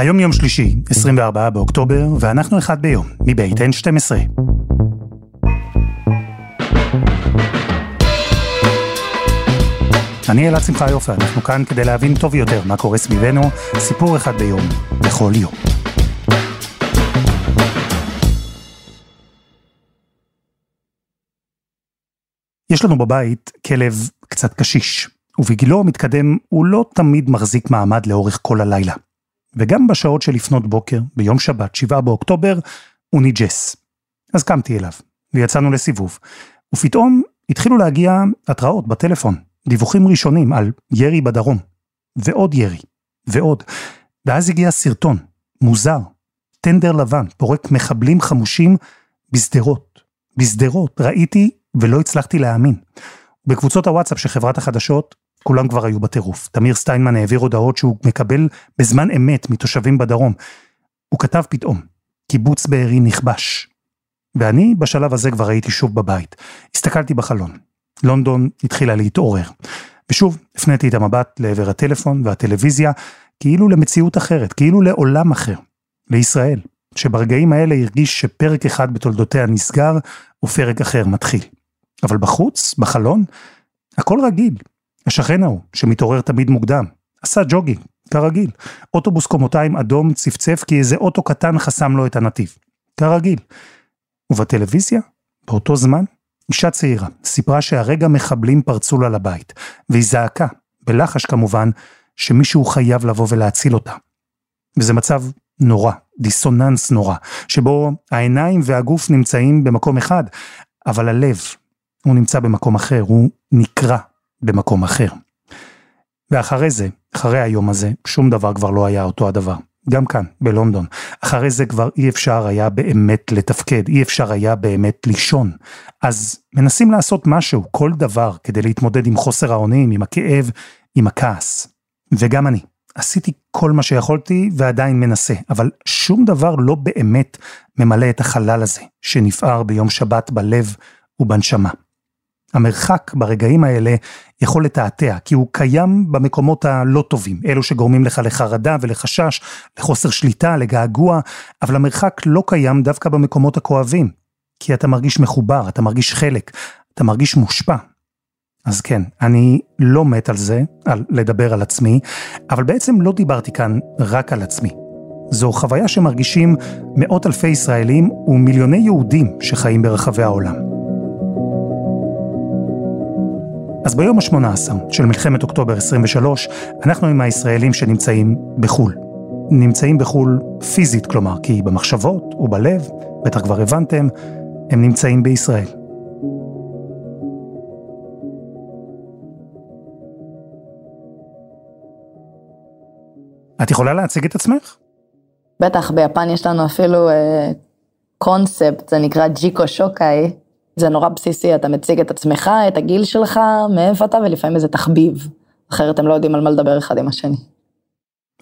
היום יום שלישי, 24 באוקטובר, ואנחנו אחד ביום, מבית N12. אני אלעד שמחה יופי, אנחנו כאן כדי להבין טוב יותר מה קורה סביבנו, סיפור אחד ביום, בכל יום. יש לנו בבית כלב קצת קשיש, ובגילו המתקדם הוא לא תמיד מחזיק מעמד לאורך כל הלילה. וגם בשעות של לפנות בוקר, ביום שבת, 7 באוקטובר, הוא ניג'ס. אז קמתי אליו, ויצאנו לסיבוב, ופתאום התחילו להגיע התראות בטלפון, דיווחים ראשונים על ירי בדרום, ועוד ירי, ועוד. ואז הגיע סרטון, מוזר, טנדר לבן, פורק מחבלים חמושים בשדרות. בשדרות, ראיתי ולא הצלחתי להאמין. בקבוצות הוואטסאפ של חברת החדשות, כולם כבר היו בטירוף. תמיר סטיינמן העביר הודעות שהוא מקבל בזמן אמת מתושבים בדרום. הוא כתב פתאום, קיבוץ בארי נכבש. ואני בשלב הזה כבר הייתי שוב בבית. הסתכלתי בחלון. לונדון התחילה להתעורר. ושוב, הפניתי את המבט לעבר הטלפון והטלוויזיה, כאילו למציאות אחרת, כאילו לעולם אחר. לישראל, שברגעים האלה הרגיש שפרק אחד בתולדותיה נסגר, ופרק אחר מתחיל. אבל בחוץ, בחלון, הכל רגיל. השכן ההוא, שמתעורר תמיד מוקדם, עשה ג'וגינג, כרגיל. אוטובוס קומותיים אדום צפצף כי איזה אוטו קטן חסם לו את הנתיב. כרגיל. ובטלוויזיה, באותו זמן, אישה צעירה סיפרה שהרגע מחבלים פרצו לה לבית, והיא זעקה, בלחש כמובן, שמישהו חייב לבוא ולהציל אותה. וזה מצב נורא, דיסוננס נורא, שבו העיניים והגוף נמצאים במקום אחד, אבל הלב, הוא נמצא במקום אחר, הוא נקרע במקום אחר. ואחרי זה, אחרי היום הזה, שום דבר כבר לא היה אותו הדבר. גם כאן, בלונדון. אחרי זה כבר אי אפשר היה באמת לתפקד, אי אפשר היה באמת לישון. אז מנסים לעשות משהו, כל דבר, כדי להתמודד עם חוסר האונים, עם הכאב, עם הכעס. וגם אני. עשיתי כל מה שיכולתי ועדיין מנסה, אבל שום דבר לא באמת ממלא את החלל הזה, שנפער ביום שבת בלב ובנשמה. המרחק ברגעים האלה יכול לתעתע, כי הוא קיים במקומות הלא טובים, אלו שגורמים לך לחרדה ולחשש, לחוסר שליטה, לגעגוע, אבל המרחק לא קיים דווקא במקומות הכואבים, כי אתה מרגיש מחובר, אתה מרגיש חלק, אתה מרגיש מושפע. אז כן, אני לא מת על זה, על לדבר על עצמי, אבל בעצם לא דיברתי כאן רק על עצמי. זו חוויה שמרגישים מאות אלפי ישראלים ומיליוני יהודים שחיים ברחבי העולם. אז ביום ה-18 של מלחמת אוקטובר 23, אנחנו עם הישראלים שנמצאים בחו"ל. נמצאים בחו"ל פיזית, כלומר, כי במחשבות ובלב, בטח כבר הבנתם, הם נמצאים בישראל. את יכולה להציג את עצמך? בטח, ביפן יש לנו אפילו אה, קונספט, זה נקרא ג'יקו שוקאי, זה נורא בסיסי, אתה מציג את עצמך, את הגיל שלך, מאיפה אתה, ולפעמים איזה תחביב. אחרת הם לא יודעים על מה לדבר אחד עם השני.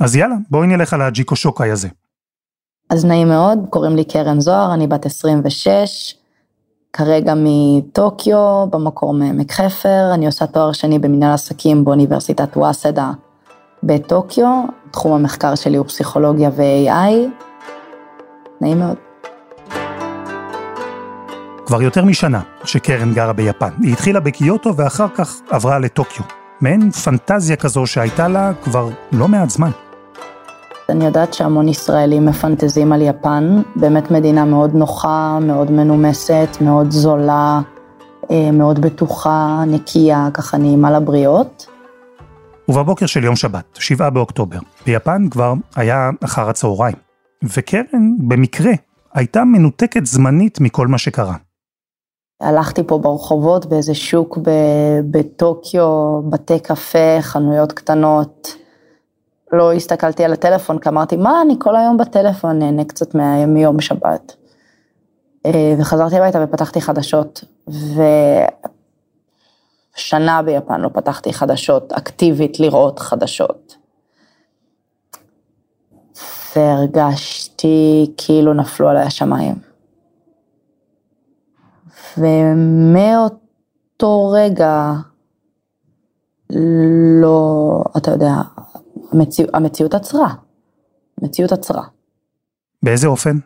אז יאללה, בואי נלך על הג'יקו שוקאי הזה. אז נעים מאוד, קוראים לי קרן זוהר, אני בת 26, כרגע מטוקיו, במקור מעמק חפר, אני עושה תואר שני במנהל עסקים באוניברסיטת וואסדה בטוקיו, תחום המחקר שלי הוא פסיכולוגיה ו-AI. נעים מאוד. כבר יותר משנה שקרן גרה ביפן. היא התחילה בקיוטו ואחר כך עברה לטוקיו. מעין פנטזיה כזו שהייתה לה כבר לא מעט זמן. אני יודעת שהמון ישראלים מפנטזים על יפן, באמת מדינה מאוד נוחה, מאוד מנומסת, מאוד זולה, אה, מאוד בטוחה, נקייה, ככה נעימה לבריות. ובבוקר של יום שבת, 7 באוקטובר, ביפן כבר היה אחר הצהריים, וקרן, במקרה, הייתה מנותקת זמנית מכל מה שקרה. הלכתי פה ברחובות באיזה שוק בטוקיו, בתי קפה, חנויות קטנות. לא הסתכלתי על הטלפון, כי אמרתי, מה, אני כל היום בטלפון, נהנה קצת מיום שבת. אה, וחזרתי הביתה ופתחתי חדשות, ושנה ביפן לא פתחתי חדשות, אקטיבית לראות חדשות. והרגשתי כאילו נפלו עליי השמיים. ומאותו רגע, לא, אתה יודע, המציאות, המציאות עצרה. מציאות עצרה. באיזה אופן?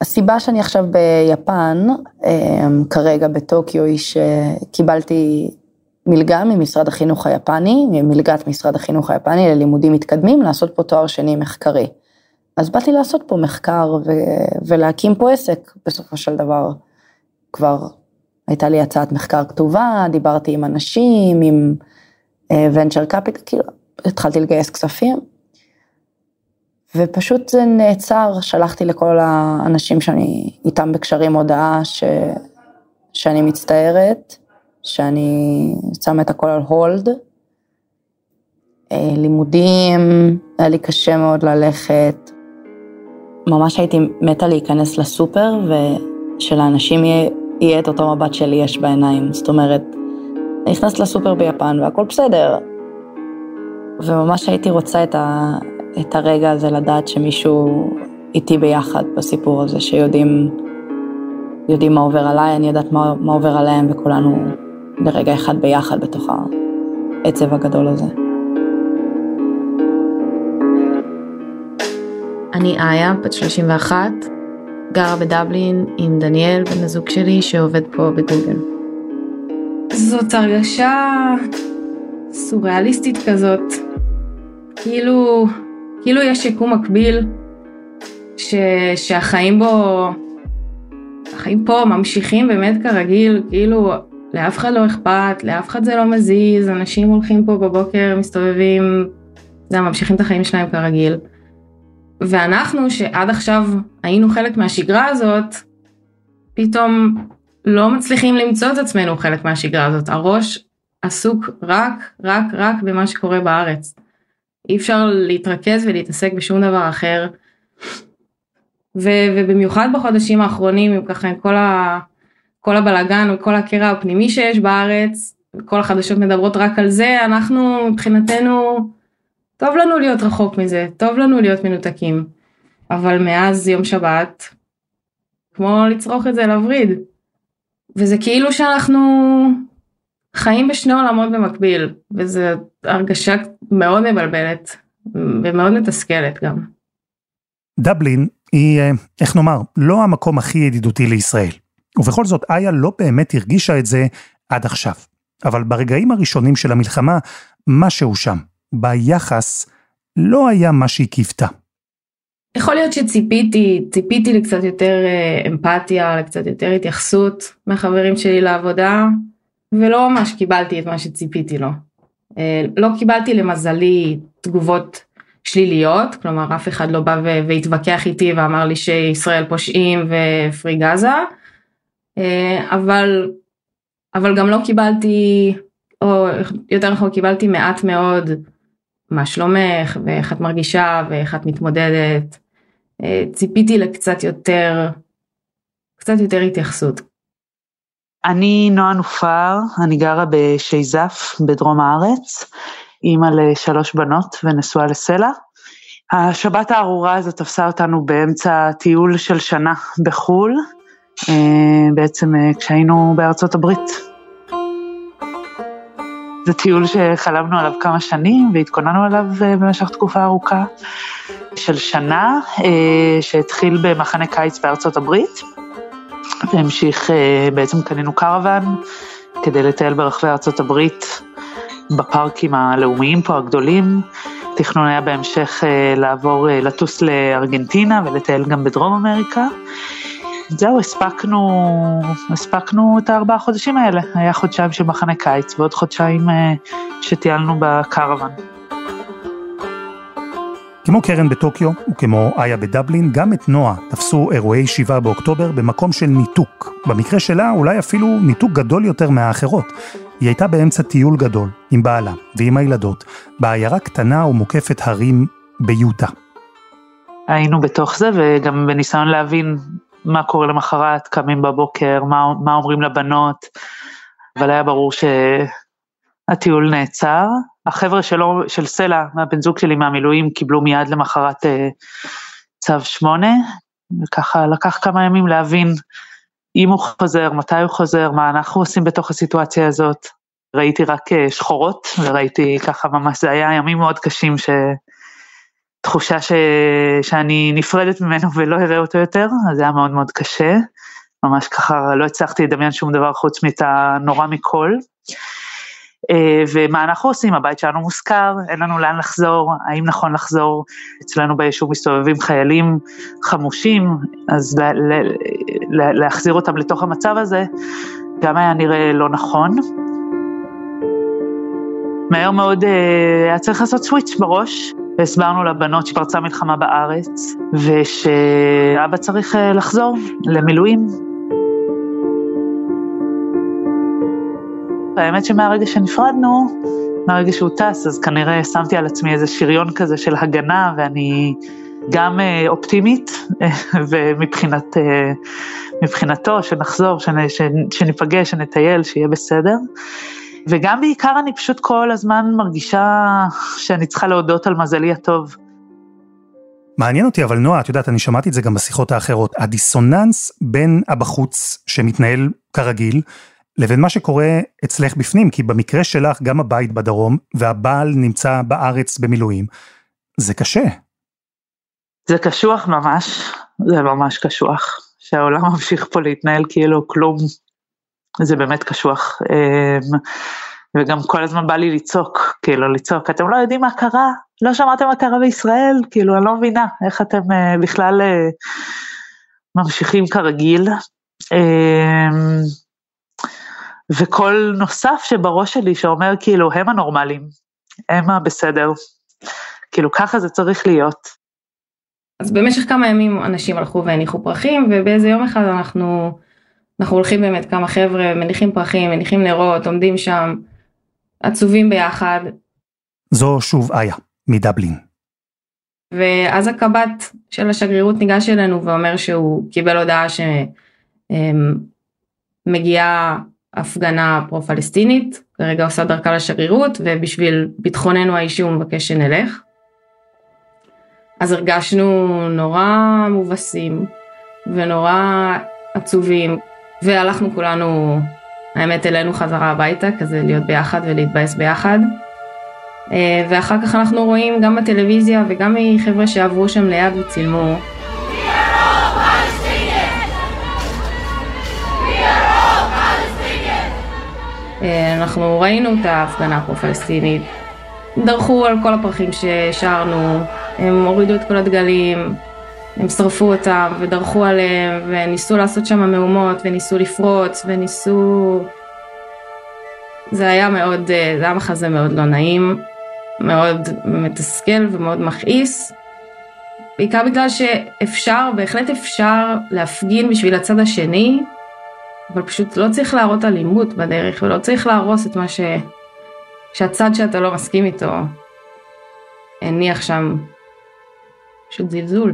הסיבה שאני עכשיו ביפן, אמ, כרגע בטוקיו, היא שקיבלתי מלגה ממשרד החינוך היפני, מלגת משרד החינוך היפני ללימודים מתקדמים, לעשות פה תואר שני מחקרי. אז באתי לעשות פה מחקר ו- ולהקים פה עסק בסופו של דבר. כבר הייתה לי הצעת מחקר כתובה, דיברתי עם אנשים, עם ונצ'ר uh, קפיטל, כאילו התחלתי לגייס כספים. ופשוט זה נעצר, שלחתי לכל האנשים שאני איתם בקשרים הודעה ש, שאני מצטערת, שאני שמה את הכל על הולד. אה, לימודים, היה לי קשה מאוד ללכת. ממש הייתי מתה להיכנס לסופר ושלאנשים יהיה, יהיה את אותו מבט שלי יש בעיניים. זאת אומרת, נכנסת לסופר ביפן והכל בסדר. וממש הייתי רוצה את, ה, את הרגע הזה לדעת שמישהו איתי ביחד בסיפור הזה, שיודעים יודעים מה עובר עליי, אני יודעת מה, מה עובר עליהם, וכולנו לרגע אחד ביחד בתוך העצב הגדול הזה. אני איה, בת 31, גרה בדבלין עם דניאל, בן הזוג שלי, שעובד פה בגוגל. זאת הרגשה סוריאליסטית כזאת, כאילו, כאילו יש יקום מקביל, ש, שהחיים בו, החיים פה ממשיכים באמת כרגיל, כאילו לאף אחד לא אכפת, לאף אחד זה לא מזיז, אנשים הולכים פה בבוקר, מסתובבים, זה ממשיכים את החיים שלהם כרגיל. ואנחנו, שעד עכשיו היינו חלק מהשגרה הזאת, פתאום לא מצליחים למצוא את עצמנו חלק מהשגרה הזאת. הראש עסוק רק, רק, רק במה שקורה בארץ. אי אפשר להתרכז ולהתעסק בשום דבר אחר. ו- ובמיוחד בחודשים האחרונים, עם ככה עם כל, ה- כל הבלגן וכל הקרע הפנימי שיש בארץ, כל החדשות מדברות רק על זה, אנחנו מבחינתנו, טוב לנו להיות רחוק מזה, טוב לנו להיות מנותקים. אבל מאז יום שבת, כמו לצרוך את זה לווריד. וזה כאילו שאנחנו חיים בשני עולמות במקביל, וזו הרגשה מאוד מבלבלת ומאוד מתסכלת גם. דבלין היא, אה, איך נאמר, לא המקום הכי ידידותי לישראל. ובכל זאת, איה לא באמת הרגישה את זה עד עכשיו. אבל ברגעים הראשונים של המלחמה, משהו שם, ביחס, לא היה מה שהיא קיוותה. יכול להיות שציפיתי, ציפיתי לקצת יותר אה, אמפתיה, לקצת יותר התייחסות מהחברים שלי לעבודה, ולא ממש קיבלתי את מה שציפיתי לו. אה, לא קיבלתי למזלי תגובות שליליות, כלומר אף אחד לא בא והתווכח איתי ואמר לי שישראל פושעים ופרי גאזה, אבל, אבל גם לא קיבלתי, או יותר נכון קיבלתי מעט מאוד מה שלומך ואיך את מרגישה ואיך את מתמודדת. אה, ציפיתי לקצת יותר, קצת יותר התייחסות. אני נועה נופר, אני גרה בשייזף בדרום הארץ, אימא לשלוש בנות ונשואה לסלע. השבת הארורה הזאת תפסה אותנו באמצע טיול של שנה בחו"ל, אה, בעצם אה, כשהיינו בארצות הברית. זה טיול שחלמנו עליו כמה שנים והתכוננו עליו אה, במשך תקופה ארוכה של שנה, שהתחיל במחנה קיץ בארצות הברית. והמשיך, אה, בעצם קנינו קרוון כדי לטייל ברחבי ארצות הברית בפארקים הלאומיים פה הגדולים. תכנון היה בהמשך אה, לעבור, אה, לטוס לארגנטינה ולטייל גם בדרום אמריקה. זהו, הספקנו, הספקנו את הארבעה חודשים האלה, היה חודשיים של מחנה קיץ ועוד חודשיים שטיילנו בקרוון. כמו קרן בטוקיו וכמו איה בדבלין, גם את נועה תפסו אירועי 7 באוקטובר במקום של ניתוק. במקרה שלה אולי אפילו ניתוק גדול יותר מהאחרות. היא הייתה באמצע טיול גדול, עם בעלה ועם הילדות, בעיירה קטנה ומוקפת הרים ביוטה. היינו בתוך זה וגם בניסיון להבין מה קורה למחרת, קמים בבוקר, מה, מה אומרים לבנות, אבל היה ברור ש... הטיול נעצר. החבר'ה שלו, של סלע, מהבן זוג שלי מהמילואים, קיבלו מיד למחרת אה, צו שמונה, וככה לקח כמה ימים להבין אם הוא חוזר, מתי הוא חוזר, מה אנחנו עושים בתוך הסיטואציה הזאת. ראיתי רק אה, שחורות, וראיתי ככה ממש, זה היה ימים מאוד קשים ש... תחושה ש... שאני נפרדת ממנו ולא אראה אותו יותר, אז זה היה מאוד מאוד קשה. ממש ככה לא הצלחתי לדמיין שום דבר חוץ מאת הנורא מכל. אה, ומה אנחנו עושים, הבית שלנו מושכר, אין לנו לאן לחזור, האם נכון לחזור, אצלנו ביישוב מסתובבים חיילים חמושים, אז לה, לה, לה, להחזיר אותם לתוך המצב הזה, גם היה נראה לא נכון. מהר מאוד אה, היה צריך לעשות סוויץ' בראש, והסברנו לבנות שפרצה מלחמה בארץ, ושאבא צריך אה, לחזור למילואים. האמת שמהרגע שנפרדנו, מהרגע שהוא טס, אז כנראה שמתי על עצמי איזה שריון כזה של הגנה, ואני גם אה, אופטימית, ומבחינת, אה, מבחינתו, שנחזור, שניפגש, שנטייל, שיהיה בסדר. וגם בעיקר אני פשוט כל הזמן מרגישה שאני צריכה להודות על מזלי הטוב. מעניין אותי, אבל נועה, את יודעת, אני שמעתי את זה גם בשיחות האחרות, הדיסוננס בין הבחוץ שמתנהל כרגיל, לבין מה שקורה אצלך בפנים, כי במקרה שלך גם הבית בדרום, והבעל נמצא בארץ במילואים, זה קשה. זה קשוח ממש, זה ממש קשוח, שהעולם ממשיך פה להתנהל כאילו כלום, זה באמת קשוח. אמ, וגם כל הזמן בא לי לצעוק, כאילו לצעוק, אתם לא יודעים מה קרה? לא שמעתם מה קרה בישראל? כאילו, אני לא מבינה איך אתם אה, בכלל אה, ממשיכים כרגיל. אמ, וקול נוסף שבראש שלי שאומר כאילו הם הנורמלים, הם הבסדר, כאילו ככה זה צריך להיות. אז במשך כמה ימים אנשים הלכו והניחו פרחים ובאיזה יום אחד אנחנו, אנחנו הולכים באמת כמה חבר'ה מניחים פרחים, מניחים נרות, עומדים שם עצובים ביחד. זו שוב איה, מדבלין. ואז הקב"ט של השגרירות ניגש אלינו ואומר שהוא קיבל הודעה שמגיעה הפגנה פרו-פלסטינית, כרגע עושה דרכה לשגרירות ובשביל ביטחוננו האישי הוא מבקש שנלך. אז הרגשנו נורא מובסים ונורא עצובים והלכנו כולנו האמת אלינו חזרה הביתה כזה להיות ביחד ולהתבאס ביחד. אה, ואחר כך אנחנו רואים גם בטלוויזיה וגם מחבר'ה שעברו שם ליד וצילמו. אה, אנחנו ראינו את ההפגנה הפרו-פלסטינית, דרכו על כל הפרחים ששרנו, הם הורידו את כל הדגלים, הם שרפו אותם ודרכו עליהם וניסו לעשות שם מהומות וניסו לפרוץ וניסו... זה היה מאוד, אה, זה היה מחזה מאוד לא נעים, מאוד מתסכל ומאוד מכעיס, בעיקר בגלל שאפשר, בהחלט אפשר להפגין בשביל הצד השני אבל פשוט לא צריך להראות אלימות בדרך ולא צריך להרוס את מה ש... שהצד שאתה לא מסכים איתו הניח שם פשוט זלזול.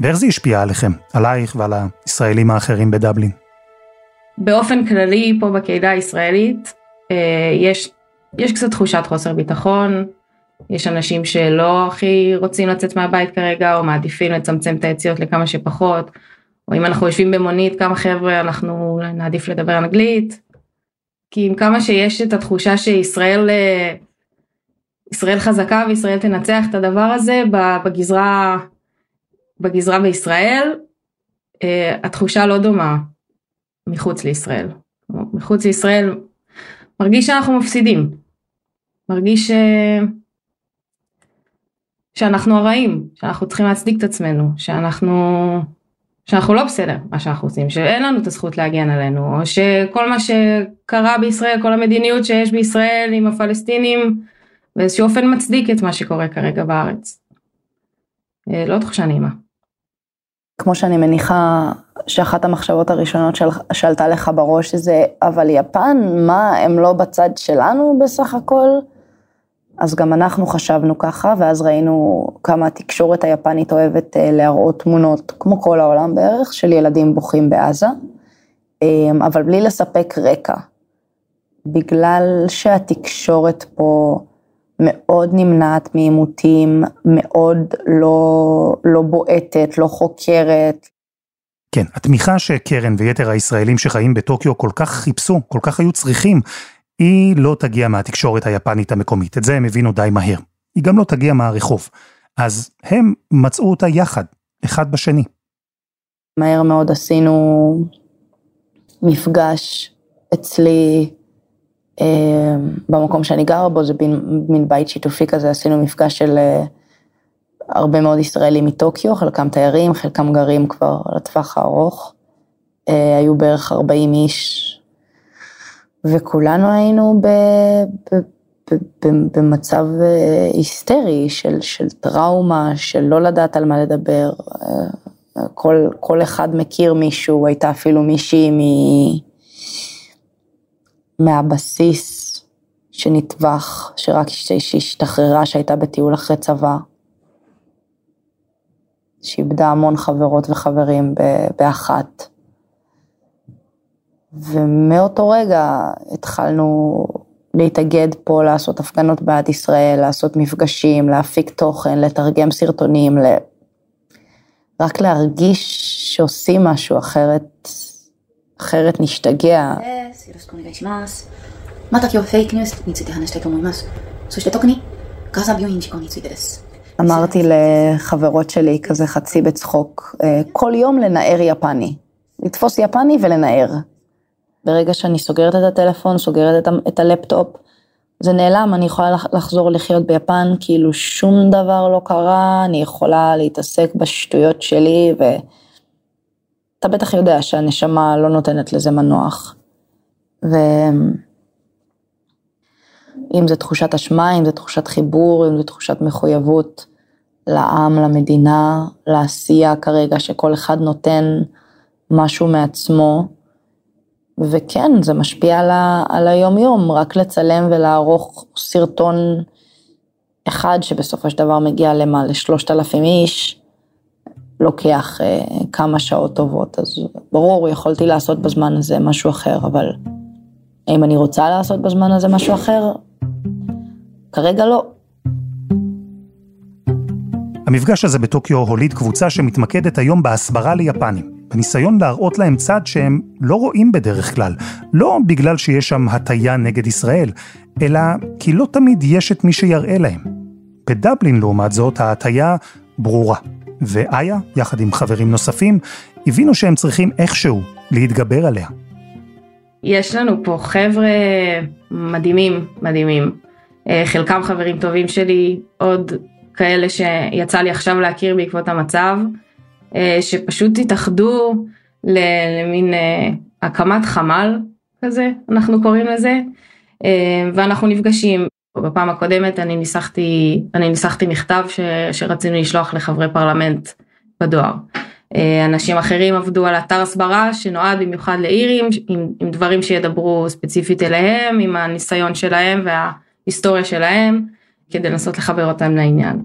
ואיך זה השפיע עליכם, עלייך ועל הישראלים האחרים בדבלין? באופן כללי פה בקהילה הישראלית אה, יש, יש קצת תחושת חוסר ביטחון, יש אנשים שלא הכי רוצים לצאת מהבית כרגע או מעדיפים לצמצם את היציאות לכמה שפחות. או אם אנחנו יושבים במונית כמה חבר'ה אנחנו נעדיף לדבר אנגלית. כי עם כמה שיש את התחושה שישראל אה, ישראל חזקה וישראל תנצח את הדבר הזה בגזרה בגזרה בישראל אה, התחושה לא דומה מחוץ לישראל. מחוץ לישראל מרגיש שאנחנו מפסידים. מרגיש ש... אה, שאנחנו הרעים, שאנחנו צריכים להצדיק את עצמנו, שאנחנו שאנחנו לא בסדר מה שאנחנו עושים, שאין לנו את הזכות להגן עלינו, או שכל מה שקרה בישראל, כל המדיניות שיש בישראל עם הפלסטינים, באיזשהו אופן מצדיק את מה שקורה כרגע בארץ. אה, לא תחושה נעימה. כמו שאני מניחה שאחת המחשבות הראשונות של, שעלתה לך בראש זה, אבל יפן, מה, הם לא בצד שלנו בסך הכל? אז גם אנחנו חשבנו ככה, ואז ראינו כמה התקשורת היפנית אוהבת אה, להראות תמונות, כמו כל העולם בערך, של ילדים בוכים בעזה, אמ, אבל בלי לספק רקע. בגלל שהתקשורת פה מאוד נמנעת מעימותים, מאוד לא, לא בועטת, לא חוקרת. כן, התמיכה שקרן ויתר הישראלים שחיים בטוקיו כל כך חיפשו, כל כך היו צריכים, היא לא תגיע מהתקשורת היפנית המקומית, את זה הם הבינו די מהר. היא גם לא תגיע מהרחוב. אז הם מצאו אותה יחד, אחד בשני. מהר מאוד עשינו מפגש אצלי במקום שאני גרה בו, זה מין, בית שיתופי כזה, עשינו מפגש של אה, הרבה מאוד ישראלים מטוקיו, חלקם תיירים, חלקם גרים כבר לטווח הארוך. אה, היו בערך 40 איש, וכולנו היינו ב, ב, במצב אה, היסטרי של, של טראומה, של לא לדעת על מה לדבר. כל, כל אחד מכיר מישהו, הייתה אפילו מישהי. מהבסיס שנטבח, שרק שהשתחררה, שהייתה בטיול אחרי צבא. שאיבדה המון חברות וחברים באחת. ומאותו רגע התחלנו להתאגד פה, לעשות הפגנות בעד ישראל, לעשות מפגשים, להפיק תוכן, לתרגם סרטונים, ל... רק להרגיש שעושים משהו אחרת, אחרת נשתגע. また今日フェイクニュースについて話したいと思います。そして特にガザ病院事故についてです。אמרתי לחברות שלי כזה חצי בצחוק, כל יום לנער יפני, לתפוס יפני ולנער. ברגע שאני סוגרת את הטלפון, סוגרת את הלפטופ, זה נעלם, אני יכולה לחזור לחיות ביפן, כאילו שום דבר לא קרה, אני יכולה להתעסק בשטויות שלי, ואתה בטח יודע שהנשמה לא נותנת לזה מנוח. ואם זה תחושת אשמה, אם זה תחושת חיבור, אם זה תחושת מחויבות לעם, למדינה, לעשייה כרגע, שכל אחד נותן משהו מעצמו, וכן, זה משפיע על, ה, על היום-יום, רק לצלם ולערוך סרטון אחד שבסופו של דבר מגיע למה, לשלושת אלפים איש, לוקח אה, כמה שעות טובות, אז ברור, יכולתי לעשות בזמן הזה משהו אחר, אבל האם אני רוצה לעשות בזמן הזה משהו אחר? כרגע לא. המפגש הזה בטוקיו הוליד קבוצה שמתמקדת היום בהסברה ליפנים. בניסיון להראות להם צד שהם לא רואים בדרך כלל, לא בגלל שיש שם הטיה נגד ישראל, אלא כי לא תמיד יש את מי שיראה להם. בדבלין, לעומת זאת, ההטיה ברורה. ואיה, יחד עם חברים נוספים, הבינו שהם צריכים איכשהו להתגבר עליה. יש לנו פה חבר'ה מדהימים, מדהימים. אה, חלקם חברים טובים שלי, עוד כאלה שיצא לי עכשיו להכיר בעקבות המצב. אה, שפשוט התאחדו למין אה, הקמת חמ"ל כזה, אנחנו קוראים לזה, ואנחנו נפגשים. בפעם הקודמת אני ניסחתי, אני ניסחתי מכתב ש, שרצינו לשלוח לחברי פרלמנט בדואר. אנשים אחרים עבדו על אתר הסברה שנועד במיוחד לאירים עם, עם דברים שידברו ספציפית אליהם, עם הניסיון שלהם וההיסטוריה שלהם, כדי לנסות לחבר אותם לעניין.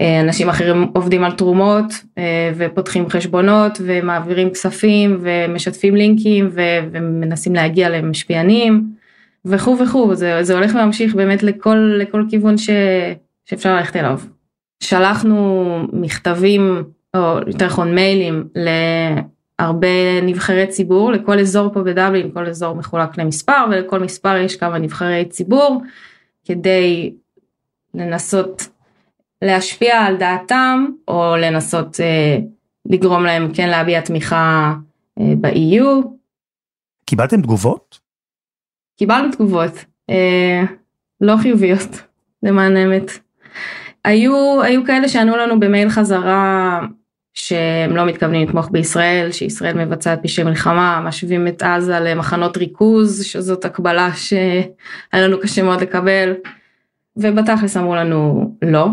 אה, אנשים אחרים עובדים על תרומות אה, ופותחים חשבונות ומעבירים כספים ומשתפים לינקים ומנסים להגיע למשפיענים וכו' וכו', זה, זה הולך וממשיך באמת לכל, לכל כיוון ש, שאפשר ללכת אליו. שלחנו מכתבים, או יותר נכון מיילים, להרבה נבחרי ציבור, לכל אזור פה בדבלין, כל אזור מחולק למספר ולכל מספר יש כמה נבחרי ציבור, כדי לנסות להשפיע על דעתם או לנסות אה, לגרום להם כן להביע תמיכה אה, ב-EU. קיבלתם תגובות? קיבלנו תגובות, אה, לא חיוביות למען האמת. היו, היו כאלה שענו לנו במייל חזרה שהם לא מתכוונים לתמוך בישראל, שישראל מבצעת פשעי מלחמה, משווים את עזה למחנות ריכוז, שזאת הקבלה שהיה לנו קשה מאוד לקבל, ובתכלס אמרו לנו לא.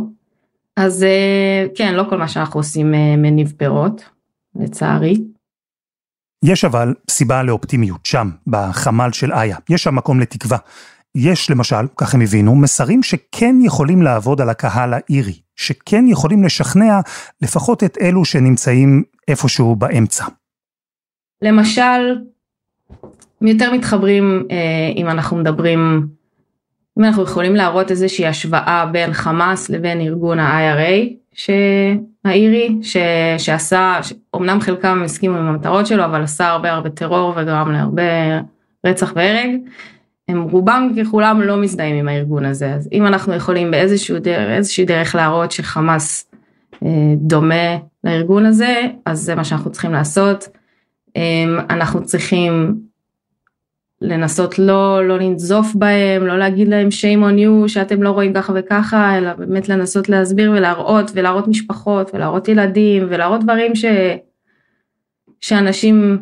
אז אה, כן, לא כל מה שאנחנו עושים אה, מניב פירות, לצערי. יש אבל סיבה לאופטימיות שם, בחמ"ל של איה. יש שם מקום לתקווה. יש למשל, כך הם הבינו, מסרים שכן יכולים לעבוד על הקהל האירי, שכן יכולים לשכנע לפחות את אלו שנמצאים איפשהו באמצע. למשל, יותר מתחברים אה, אם אנחנו מדברים אם אנחנו יכולים להראות איזושהי השוואה בין חמאס לבין ארגון ה-IRA האירי ש... שעשה, אמנם חלקם הסכימו עם המטרות שלו אבל עשה הרבה הרבה טרור וגרם להרבה רצח והרג, הם רובם ככולם לא מזדהים עם הארגון הזה אז אם אנחנו יכולים באיזשהו דרך, איזושהי דרך להראות שחמאס דומה לארגון הזה, אז זה מה שאנחנו צריכים לעשות. אנחנו צריכים לנסות לא, לא לנזוף בהם, לא להגיד להם shame on you שאתם לא רואים ככה וככה, אלא באמת לנסות להסביר ולהראות ולהראות משפחות ולהראות ילדים ולהראות דברים ש... שאנשים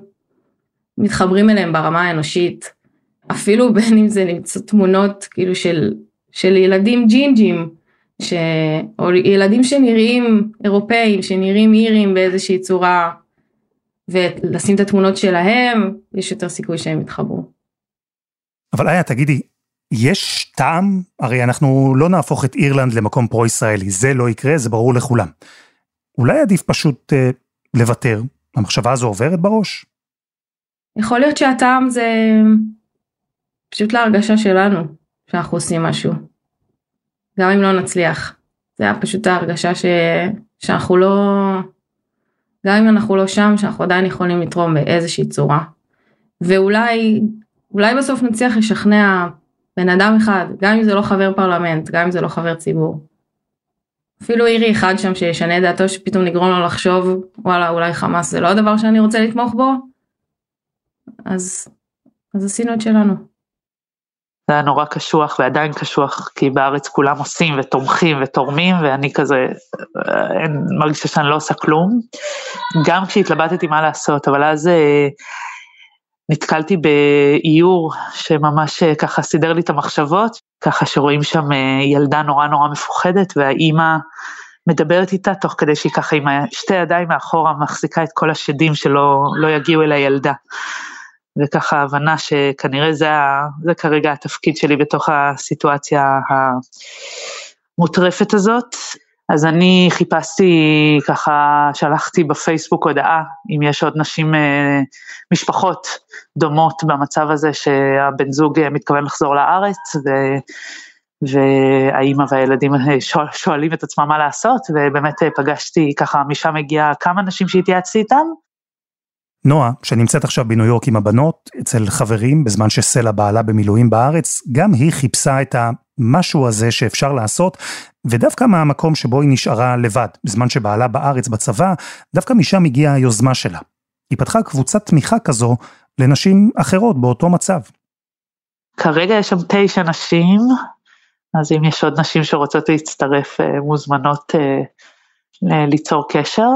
מתחברים אליהם ברמה האנושית. אפילו בין אם זה נמצא תמונות כאילו של, של ילדים ג'ינג'ים, ש... או ילדים שנראים אירופאים, שנראים אירים באיזושהי צורה, ולשים את התמונות שלהם, יש יותר סיכוי שהם יתחברו. אבל איה, תגידי, יש טעם? הרי אנחנו לא נהפוך את אירלנד למקום פרו-ישראלי, זה לא יקרה, זה ברור לכולם. אולי עדיף פשוט אה, לוותר? המחשבה הזו עוברת בראש? יכול להיות שהטעם זה פשוט להרגשה שלנו, שאנחנו עושים משהו. גם אם לא נצליח. זה היה פשוט ההרגשה ש... שאנחנו לא... גם אם אנחנו לא שם, שאנחנו עדיין יכולים לתרום באיזושהי צורה. ואולי אולי בסוף נצליח לשכנע בן אדם אחד, גם אם זה לא חבר פרלמנט, גם אם זה לא חבר ציבור. אפילו אירי אחד שם שישנה את דעתו שפתאום נגרום לו לחשוב וואלה אולי חמאס זה לא הדבר שאני רוצה לתמוך בו אז אז עשינו את שלנו. זה היה נורא קשוח ועדיין קשוח כי בארץ כולם עושים ותומכים ותורמים ואני כזה אין, מרגישה שאני לא עושה כלום. גם כשהתלבטתי מה לעשות אבל אז אה, נתקלתי באיור שממש אה, ככה סידר לי את המחשבות, ככה שרואים שם אה, ילדה נורא נורא מפוחדת והאימא מדברת איתה תוך כדי שהיא ככה עם שתי ידיים מאחורה מחזיקה את כל השדים שלא לא יגיעו אל הילדה. וככה הבנה שכנראה זה, זה כרגע התפקיד שלי בתוך הסיטואציה המוטרפת הזאת. אז אני חיפשתי ככה, שלחתי בפייסבוק הודעה אם יש עוד נשים, אה, משפחות דומות במצב הזה שהבן זוג אה, מתכוון לחזור לארץ ו... והאימא והילדים אה, שואלים את עצמם מה לעשות, ובאמת פגשתי ככה, משם הגיע כמה נשים שהתייעצתי איתם. נועה, שנמצאת עכשיו בניו יורק עם הבנות, אצל חברים, בזמן שסלע בעלה במילואים בארץ, גם היא חיפשה את המשהו הזה שאפשר לעשות, ודווקא מהמקום שבו היא נשארה לבד, בזמן שבעלה בארץ בצבא, דווקא משם הגיעה היוזמה שלה. היא פתחה קבוצת תמיכה כזו לנשים אחרות באותו מצב. כרגע יש שם תשע נשים, אז אם יש עוד נשים שרוצות להצטרף, אה, מוזמנות אה, ליצור קשר.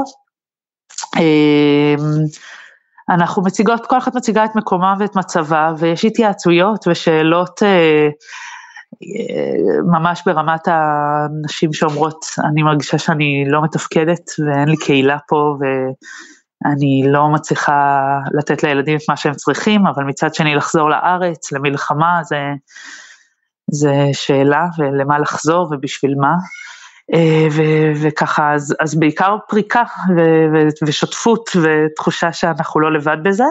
אה, אנחנו מציגות, כל אחת מציגה את מקומה ואת מצבה, ויש התייעצויות ושאלות ממש ברמת הנשים שאומרות, אני מרגישה שאני לא מתפקדת ואין לי קהילה פה ואני לא מצליחה לתת לילדים את מה שהם צריכים, אבל מצד שני לחזור לארץ, למלחמה, זה, זה שאלה, ולמה לחזור ובשביל מה. ו- וככה, אז, אז בעיקר פריקה ו- ושותפות ותחושה שאנחנו לא לבד בזה.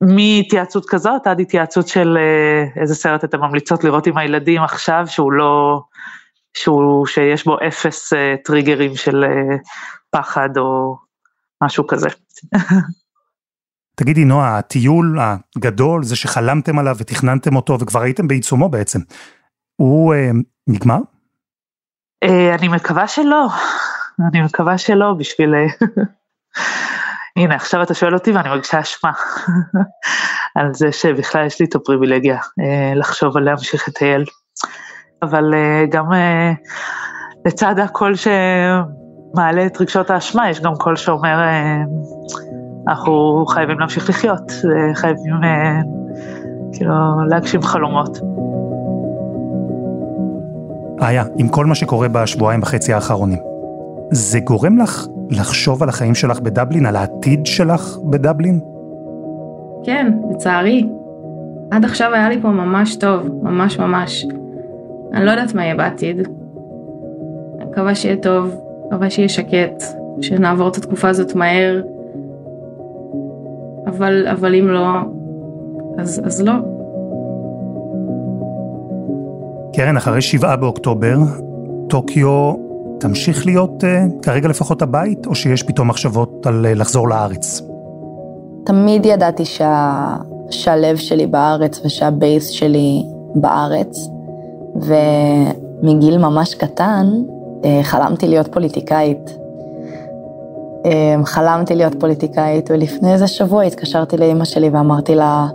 מהתייעצות כזאת עד התייעצות של אה, איזה סרט אתם ממליצות לראות עם הילדים עכשיו, שהוא לא, שהוא, שיש בו אפס אה, טריגרים של אה, פחד או משהו כזה. תגידי נועה, הטיול הגדול, זה שחלמתם עליו ותכננתם אותו וכבר הייתם בעיצומו בעצם, הוא אה, נגמר? אה, אני מקווה שלא, אני מקווה שלא בשביל... הנה, עכשיו אתה שואל אותי ואני מרגישה אשמה על זה שבכלל יש לי את הפריבילגיה אה, לחשוב על להמשיך לטייל. אבל אה, גם אה, לצד הקול שמעלה את רגשות האשמה, יש גם קול שאומר, אה, אנחנו חייבים להמשיך לחיות, חייבים אה, כאילו להגשים חלומות. איה, עם כל מה שקורה בשבועיים וחצי האחרונים, זה גורם לך לחשוב על החיים שלך בדבלין, על העתיד שלך בדבלין? כן, לצערי. עד עכשיו היה לי פה ממש טוב, ממש ממש. אני לא יודעת מה יהיה בעתיד. אני מקווה שיהיה טוב, מקווה שיהיה שקט, שנעבור את התקופה הזאת מהר. אבל, אבל אם לא, אז, אז לא. קרן, אחרי שבעה באוקטובר, טוקיו תמשיך להיות uh, כרגע לפחות הבית, או שיש פתאום מחשבות על uh, לחזור לארץ? תמיד ידעתי שה... שהלב שלי בארץ ושהבייס שלי בארץ, ומגיל ממש קטן אה, חלמתי להיות פוליטיקאית. חלמתי להיות פוליטיקאית, ולפני איזה שבוע התקשרתי לאימא שלי ואמרתי לה,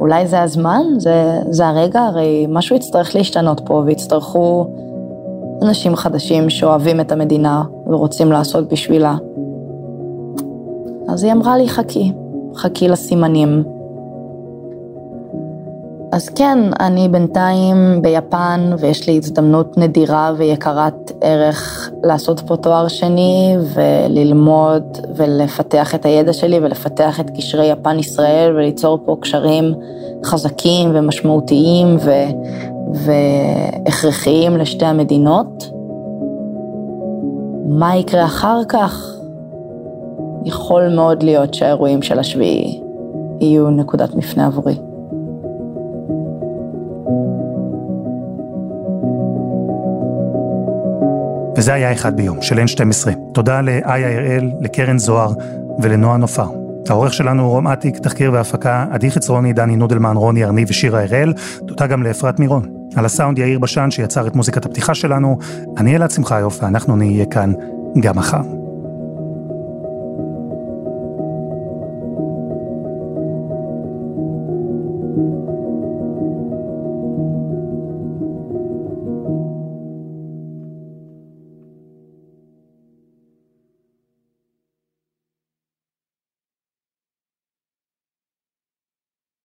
אולי זה הזמן? זה, זה הרגע? הרי משהו יצטרך להשתנות פה, ויצטרכו אנשים חדשים שאוהבים את המדינה ורוצים לעשות בשבילה. אז היא אמרה לי, חכי, חכי לסימנים. אז כן, אני בינתיים ביפן ויש לי הזדמנות נדירה ויקרת ערך לעשות פה תואר שני וללמוד ולפתח את הידע שלי ולפתח את קשרי יפן-ישראל וליצור פה קשרים חזקים ומשמעותיים ו... והכרחיים לשתי המדינות. מה יקרה אחר כך? יכול מאוד להיות שהאירועים של השביעי יהיו נקודת מפנה עבורי. וזה היה אחד ביום, של N12. תודה לאיה הראל, לקרן זוהר ולנועה נופר. העורך שלנו הוא רום אטיק, תחקיר והפקה, עדי חצרוני, דני נודלמן, רוני ארני ושירה הראל. תודה גם לאפרת מירון. על הסאונד יאיר בשן שיצר את מוזיקת הפתיחה שלנו. אני אלעד שמחיוף ואנחנו נהיה כאן גם מחר.